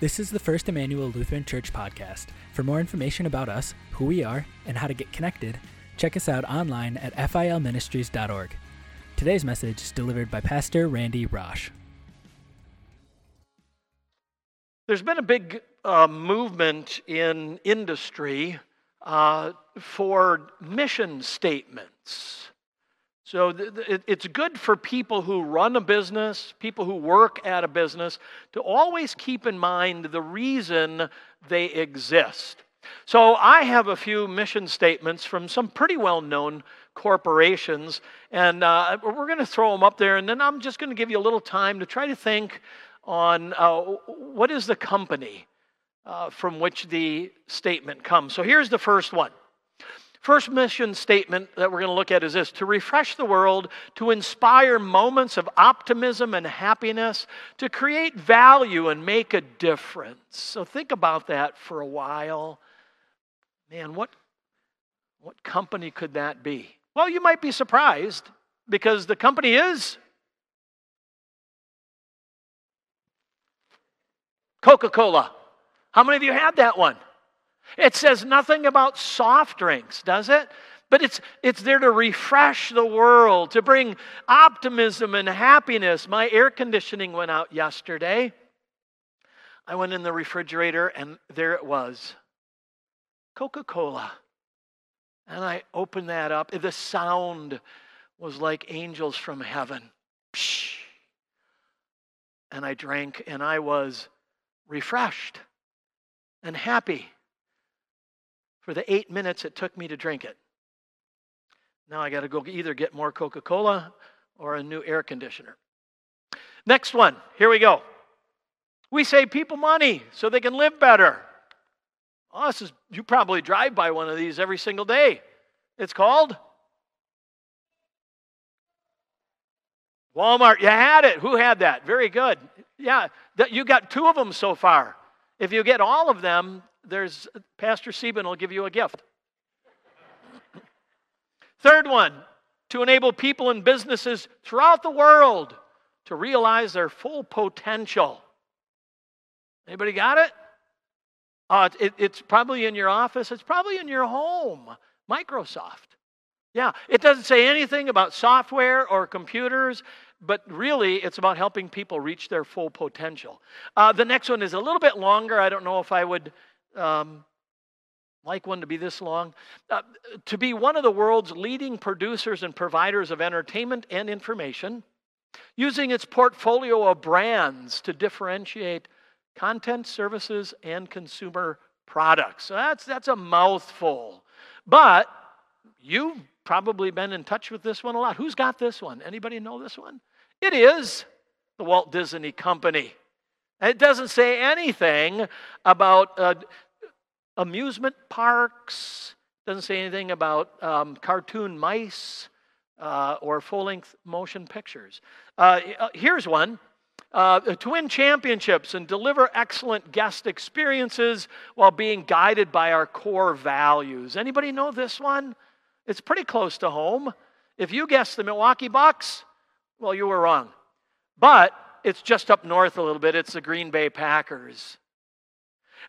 This is the First Immanuel Lutheran Church podcast. For more information about us, who we are, and how to get connected, check us out online at filministries.org. Today's message is delivered by Pastor Randy Rosh. There's been a big uh, movement in industry uh, for mission statements. So it's good for people who run a business, people who work at a business, to always keep in mind the reason they exist. So I have a few mission statements from some pretty well known corporations, and uh, we're going to throw them up there, and then I'm just going to give you a little time to try to think on uh, what is the company uh, from which the statement comes. So here's the first one First mission statement that we're going to look at is this to refresh the world, to inspire moments of optimism and happiness, to create value and make a difference. So think about that for a while. Man, what, what company could that be? Well, you might be surprised because the company is Coca Cola. How many of you had that one? It says nothing about soft drinks, does it? But it's, it's there to refresh the world, to bring optimism and happiness. My air conditioning went out yesterday. I went in the refrigerator and there it was Coca Cola. And I opened that up. The sound was like angels from heaven. Psh. And I drank and I was refreshed and happy for the eight minutes it took me to drink it. Now I got to go either get more Coca Cola or a new air conditioner. Next one, here we go. We save people money so they can live better. Oh, this is, you probably drive by one of these every single day. It's called Walmart. You had it. Who had that? Very good. Yeah, you got two of them so far. If you get all of them, there's Pastor Sieben will give you a gift. Third one, to enable people and businesses throughout the world to realize their full potential. Anybody got it? Uh, it, it's probably in your office. It's probably in your home. Microsoft. Yeah, it doesn't say anything about software or computers, but really it's about helping people reach their full potential. Uh, the next one is a little bit longer. I don't know if I would um, like one to be this long. Uh, to be one of the world's leading producers and providers of entertainment and information, using its portfolio of brands to differentiate content, services, and consumer products. So that's, that's a mouthful. But you've probably been in touch with this one a lot. Who's got this one? Anybody know this one? It is the Walt Disney Company. It doesn't say anything about uh, amusement parks, doesn't say anything about um, cartoon mice uh, or full length motion pictures. Uh, uh, here's one. Uh, to win championships and deliver excellent guest experiences while being guided by our core values. Anybody know this one? It's pretty close to home. If you guessed the Milwaukee Bucks, well, you were wrong. But it's just up north a little bit. It's the Green Bay Packers.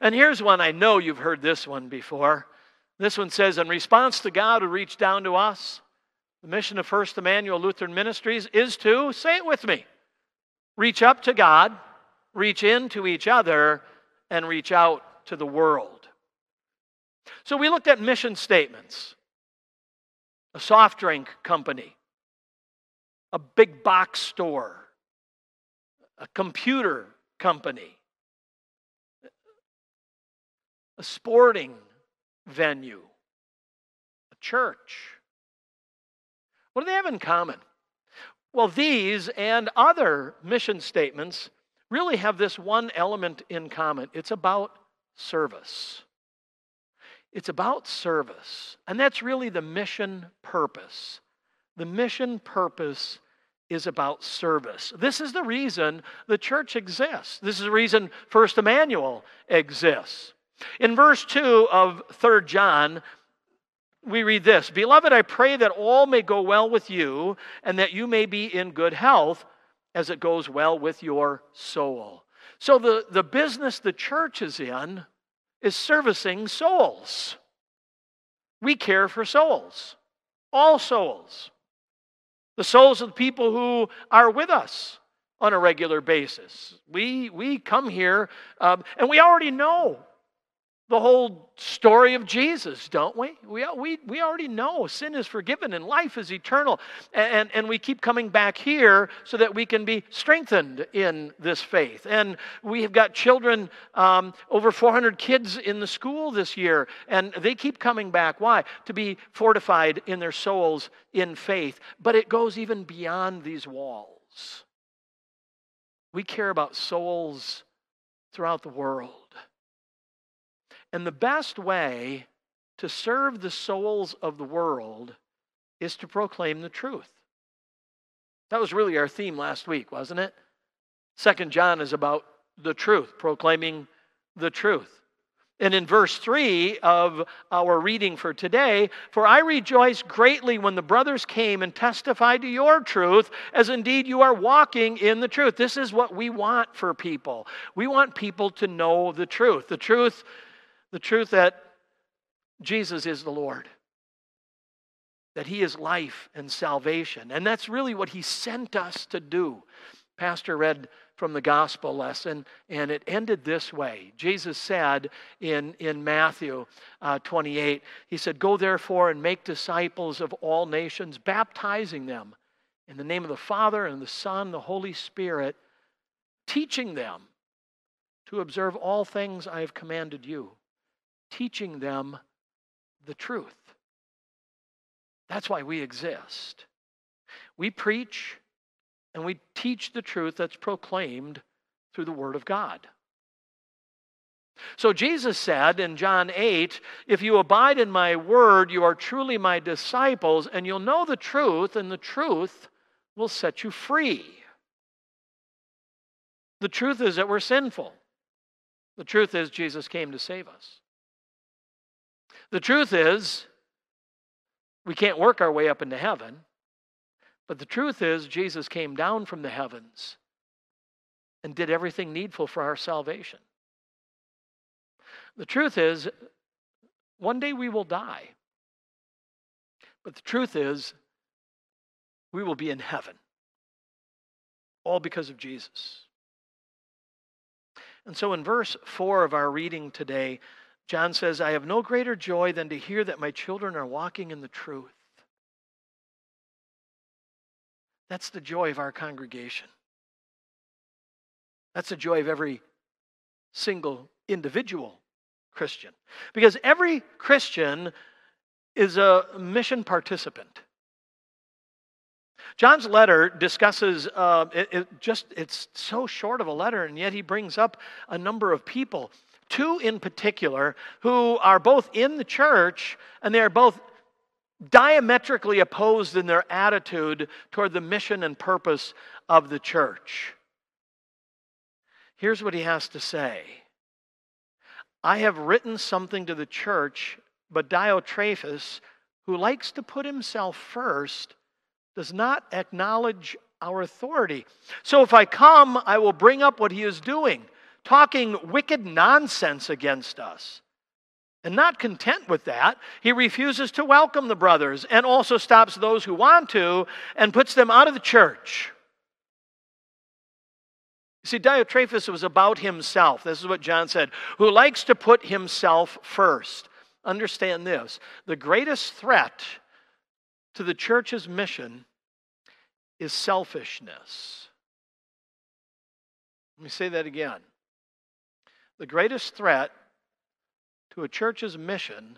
And here's one I know you've heard this one before. This one says, In response to God who reached down to us, the mission of First Immanuel Lutheran Ministries is to, say it with me, reach up to God, reach into each other, and reach out to the world. So we looked at mission statements a soft drink company, a big box store, a computer company, a sporting venue, a church. What do they have in common? Well, these and other mission statements really have this one element in common it's about service. It's about service. And that's really the mission purpose. The mission purpose is about service. This is the reason the church exists. This is the reason First Immanuel exists. In verse 2 of 3 John, we read this Beloved, I pray that all may go well with you, and that you may be in good health as it goes well with your soul. So the, the business the church is in is servicing souls. We care for souls, all souls. The souls of the people who are with us on a regular basis. We, we come here um, and we already know the whole story of Jesus, don't we? We, we, we already know sin is forgiven and life is eternal. And, and we keep coming back here so that we can be strengthened in this faith. And we have got children, um, over 400 kids in the school this year, and they keep coming back. Why? To be fortified in their souls in faith. But it goes even beyond these walls. We care about souls throughout the world. And the best way to serve the souls of the world is to proclaim the truth. That was really our theme last week, wasn't it? Second John is about the truth, proclaiming the truth. And in verse 3 of our reading for today, for I rejoice greatly when the brothers came and testified to your truth, as indeed you are walking in the truth. This is what we want for people. We want people to know the truth. The truth the truth that Jesus is the Lord, that He is life and salvation. And that's really what He sent us to do. Pastor read from the gospel lesson, and it ended this way. Jesus said in, in Matthew uh, 28, He said, Go therefore and make disciples of all nations, baptizing them in the name of the Father and the Son, and the Holy Spirit, teaching them to observe all things I have commanded you teaching them the truth. That's why we exist. We preach and we teach the truth that's proclaimed through the Word of God. So Jesus said in John 8, If you abide in my word, you are truly my disciples, and you'll know the truth, and the truth will set you free. The truth is that we're sinful. The truth is Jesus came to save us. The truth is, we can't work our way up into heaven. But the truth is, Jesus came down from the heavens and did everything needful for our salvation. The truth is, one day we will die. But the truth is, we will be in heaven. All because of Jesus. And so in verse 4 of our reading today, John says, I have no greater joy than to hear that my children are walking in the truth. That's the joy of our congregation. That's the joy of every single individual Christian. Because every Christian is a mission participant. John's letter discusses uh, it, it just it's so short of a letter, and yet he brings up a number of people two in particular who are both in the church and they are both diametrically opposed in their attitude toward the mission and purpose of the church. Here's what he has to say I have written something to the church, but Diotrephes, who likes to put himself first, does not acknowledge our authority. So if I come, I will bring up what he is doing talking wicked nonsense against us. And not content with that, he refuses to welcome the brothers and also stops those who want to and puts them out of the church. You see, Diotrephes was about himself. This is what John said, who likes to put himself first. Understand this the greatest threat to the church's mission is selfishness. Let me say that again. The greatest threat to a church's mission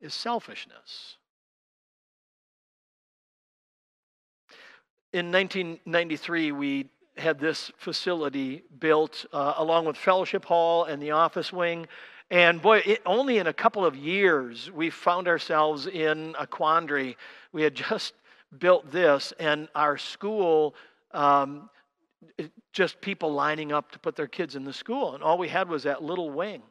is selfishness. In 1993, we had this facility built uh, along with Fellowship Hall and the office wing. And boy, it, only in a couple of years, we found ourselves in a quandary. We had just built this, and our school um, just people lining up to put their kids in the school. And all we had was that little wing.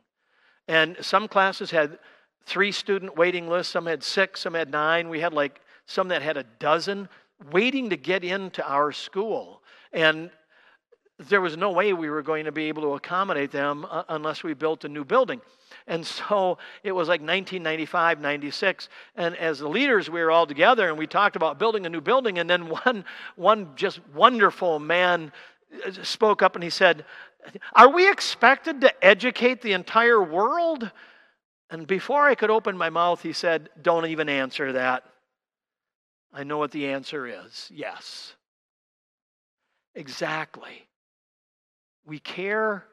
And some classes had three student waiting lists, some had six, some had nine. We had like some that had a dozen waiting to get into our school. And there was no way we were going to be able to accommodate them uh, unless we built a new building. And so it was like 1995, 96. And as the leaders, we were all together and we talked about building a new building. And then one, one just wonderful man uh, spoke up and he said, Are we expected to educate the entire world? And before I could open my mouth, he said, Don't even answer that. I know what the answer is yes. Exactly. We care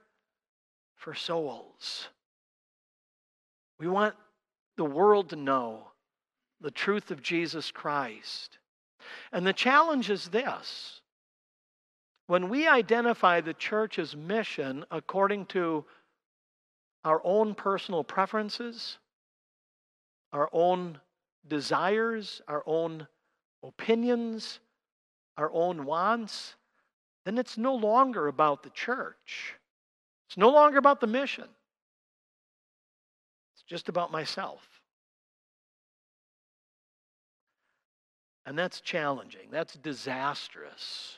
for souls. We want the world to know the truth of Jesus Christ. And the challenge is this when we identify the church's mission according to our own personal preferences, our own desires, our own opinions, our own wants, then it's no longer about the church. It's no longer about the mission. It's just about myself. And that's challenging. That's disastrous.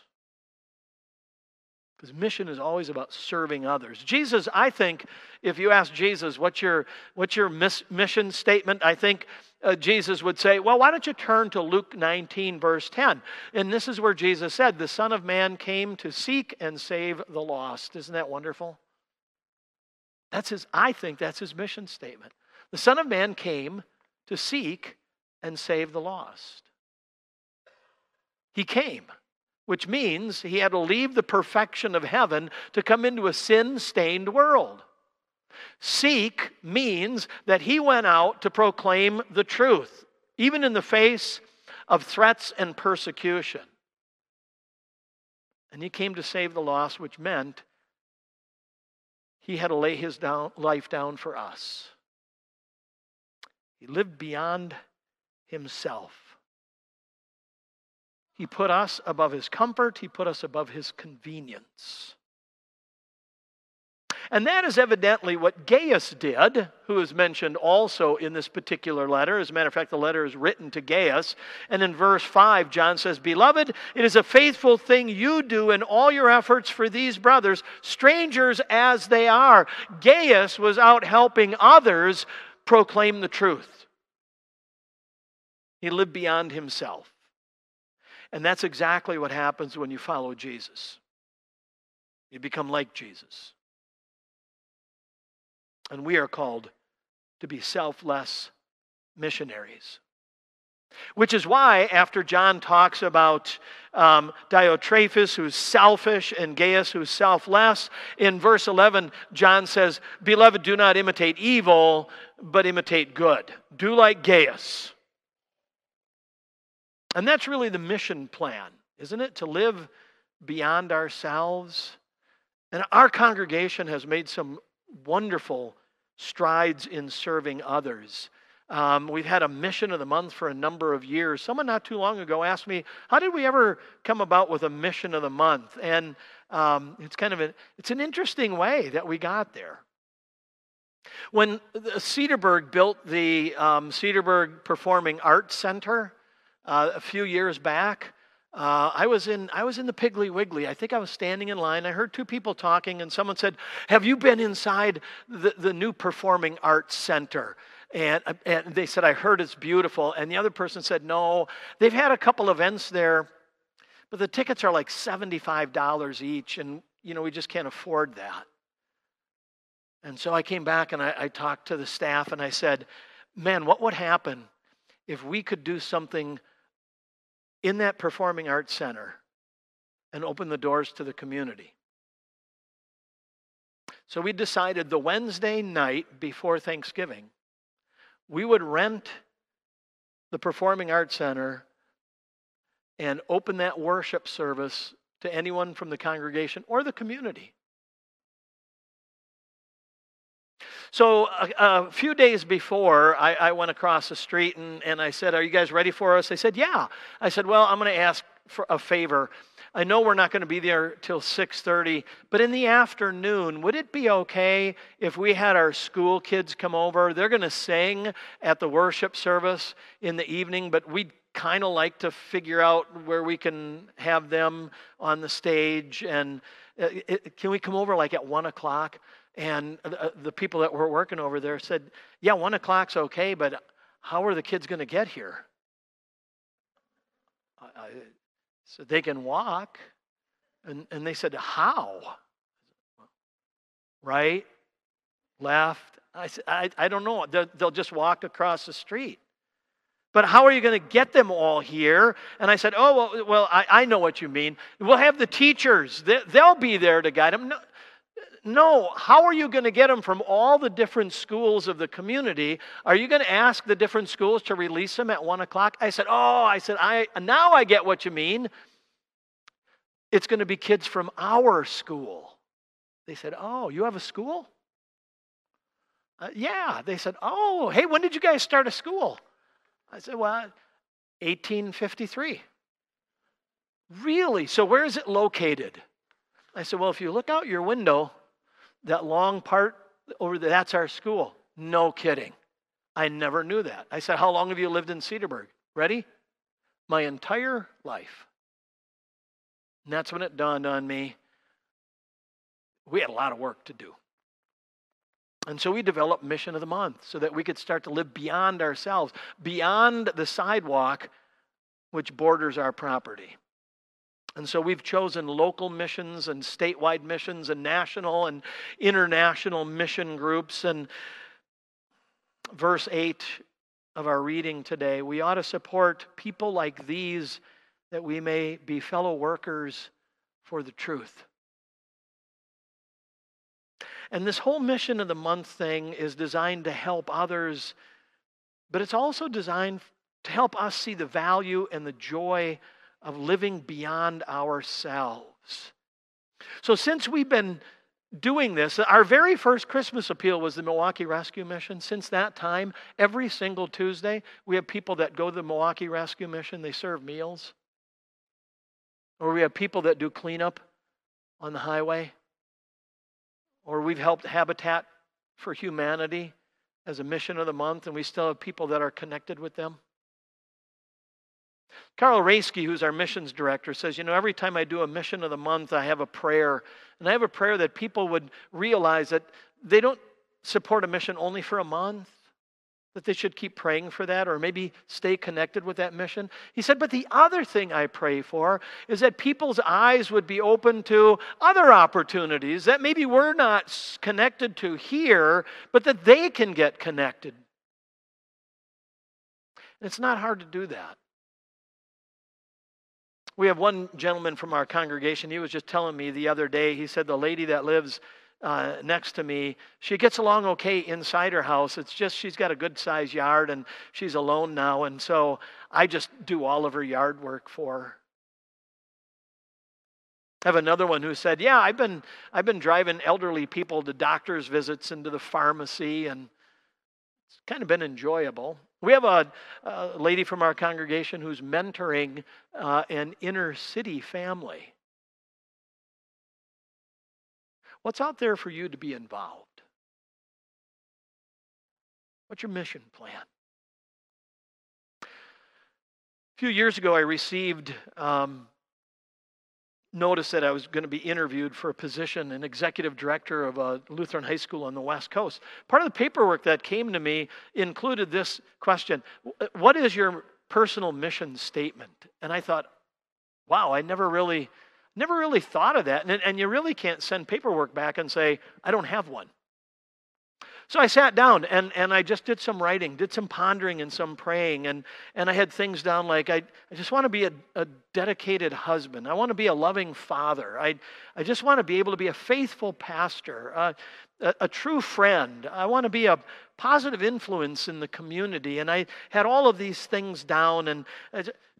Because mission is always about serving others. Jesus, I think, if you ask Jesus, what's your, what's your mission statement? I think uh, Jesus would say, Well, why don't you turn to Luke 19, verse 10? And this is where Jesus said, The Son of Man came to seek and save the lost. Isn't that wonderful? That's his, I think that's his mission statement. The Son of Man came to seek and save the lost. He came which means he had to leave the perfection of heaven to come into a sin stained world. Seek means that he went out to proclaim the truth, even in the face of threats and persecution. And he came to save the lost, which meant he had to lay his down, life down for us. He lived beyond himself. He put us above his comfort, he put us above his convenience. And that is evidently what Gaius did, who is mentioned also in this particular letter. As a matter of fact, the letter is written to Gaius. And in verse 5, John says, Beloved, it is a faithful thing you do in all your efforts for these brothers, strangers as they are. Gaius was out helping others proclaim the truth, he lived beyond himself. And that's exactly what happens when you follow Jesus. You become like Jesus. And we are called to be selfless missionaries. Which is why, after John talks about um, Diotrephes, who's selfish, and Gaius, who's selfless, in verse 11, John says, Beloved, do not imitate evil, but imitate good. Do like Gaius. And that's really the mission plan, isn't it? To live beyond ourselves. And our congregation has made some wonderful strides in serving others. Um, we've had a mission of the month for a number of years. Someone not too long ago asked me, "How did we ever come about with a mission of the month?" And um, it's kind of a, it's an interesting way that we got there. When Cedarburg built the um, Cedarburg Performing Arts Center, uh, a few years back. Uh, I was in I was in the Piggly Wiggly. I think I was standing in line. I heard two people talking, and someone said, "Have you been inside the, the new Performing Arts Center?" And, and they said, "I heard it's beautiful." And the other person said, "No, they've had a couple events there, but the tickets are like seventy-five dollars each, and you know we just can't afford that." And so I came back and I, I talked to the staff, and I said, "Man, what would happen if we could do something?" In that performing arts center and open the doors to the community. So we decided the Wednesday night before Thanksgiving, we would rent the Performing Arts Center and open that worship service to anyone from the congregation or the community. So a, a few days before, I, I, went across the street and, and I said, Are you guys ready for us? They said, Yeah. I said, Well, I'm going to ask for a favor. I know we're not going to be there till 6:30, but in the afternoon, would it be okay if we had our school kids come over? They're going to sing at the worship service in the evening, but we'd kind of like to figure out where we can have them on the stage and uh, can we come over like at one o'clock? And uh, the people that were working over there said, yeah, one o'clock's okay, but how are the kids going to get here? I, said, they can walk. And, and they said, how? Right? Left? I said, I, I don't know. They'll, they'll just walk across the street. But how are you going to get them all here? And I said, Oh, well, well I, I know what you mean. We'll have the teachers, they, they'll be there to guide them. No, no, how are you going to get them from all the different schools of the community? Are you going to ask the different schools to release them at one o'clock? I said, Oh, I said, I now I get what you mean. It's going to be kids from our school. They said, Oh, you have a school? Uh, yeah. They said, Oh, hey, when did you guys start a school? I said, Well, 1853. Really? So where is it located? I said, Well, if you look out your window, that long part over there, that's our school. No kidding. I never knew that. I said, How long have you lived in Cedarburg? Ready? My entire life. And that's when it dawned on me we had a lot of work to do. And so we developed Mission of the Month so that we could start to live beyond ourselves, beyond the sidewalk which borders our property. And so we've chosen local missions and statewide missions and national and international mission groups. And verse 8 of our reading today, we ought to support people like these that we may be fellow workers for the truth. And this whole mission of the month thing is designed to help others, but it's also designed to help us see the value and the joy of living beyond ourselves. So, since we've been doing this, our very first Christmas appeal was the Milwaukee Rescue Mission. Since that time, every single Tuesday, we have people that go to the Milwaukee Rescue Mission, they serve meals. Or we have people that do cleanup on the highway. Or we've helped Habitat for Humanity as a mission of the month, and we still have people that are connected with them. Carl Raisky, who's our missions director, says, You know, every time I do a mission of the month, I have a prayer. And I have a prayer that people would realize that they don't support a mission only for a month, that they should keep praying for that or maybe stay connected with that mission. He said, But the other thing I pray for is that people's eyes would be open to other opportunities that maybe we're not connected to here, but that they can get connected. And it's not hard to do that. We have one gentleman from our congregation. He was just telling me the other day, he said the lady that lives uh, next to me, she gets along okay inside her house. It's just she's got a good sized yard and she's alone now. And so I just do all of her yard work for her. I have another one who said, "Yeah, I've been I've been driving elderly people to doctor's visits and to the pharmacy, and it's kind of been enjoyable." We have a, a lady from our congregation who's mentoring uh, an inner city family. What's out there for you to be involved? What's your mission plan? A few years ago, I received um, notice that I was going to be interviewed for a position, an executive director of a Lutheran high school on the West Coast. Part of the paperwork that came to me included this question What is your personal mission statement? And I thought, wow, I never really. Never really thought of that. And, and you really can't send paperwork back and say, I don't have one. So I sat down and, and I just did some writing, did some pondering and some praying. And, and I had things down like I, I just want to be a, a dedicated husband. I want to be a loving father. I, I just want to be able to be a faithful pastor, uh, a, a true friend. I want to be a positive influence in the community. And I had all of these things down and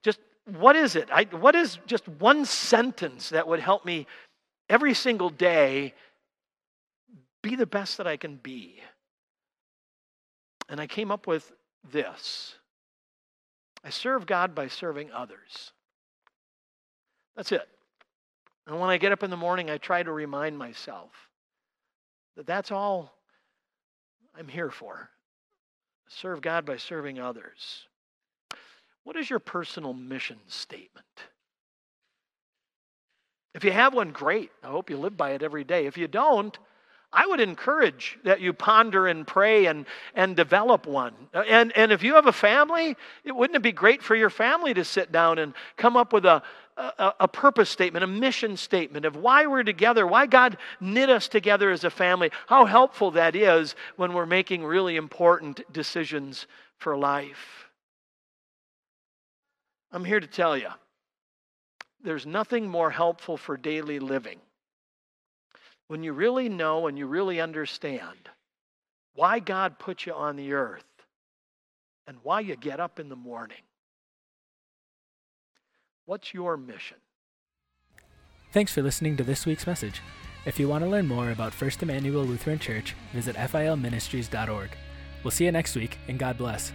just what is it? I, what is just one sentence that would help me every single day be the best that I can be? And I came up with this I serve God by serving others. That's it. And when I get up in the morning, I try to remind myself that that's all I'm here for. Serve God by serving others. What is your personal mission statement? If you have one, great. I hope you live by it every day. If you don't, I would encourage that you ponder and pray and, and develop one. And, and if you have a family, it wouldn't it be great for your family to sit down and come up with a, a, a, purpose statement, a mission statement of why we're together, why God knit us together as a family, how helpful that is when we're making really important decisions for life. I'm here to tell you there's nothing more helpful for daily living when you really know and you really understand why God put you on the earth and why you get up in the morning. What's your mission? Thanks for listening to this week's message. If you want to learn more about First Immanuel Lutheran Church, visit filministries.org. We'll see you next week, and God bless.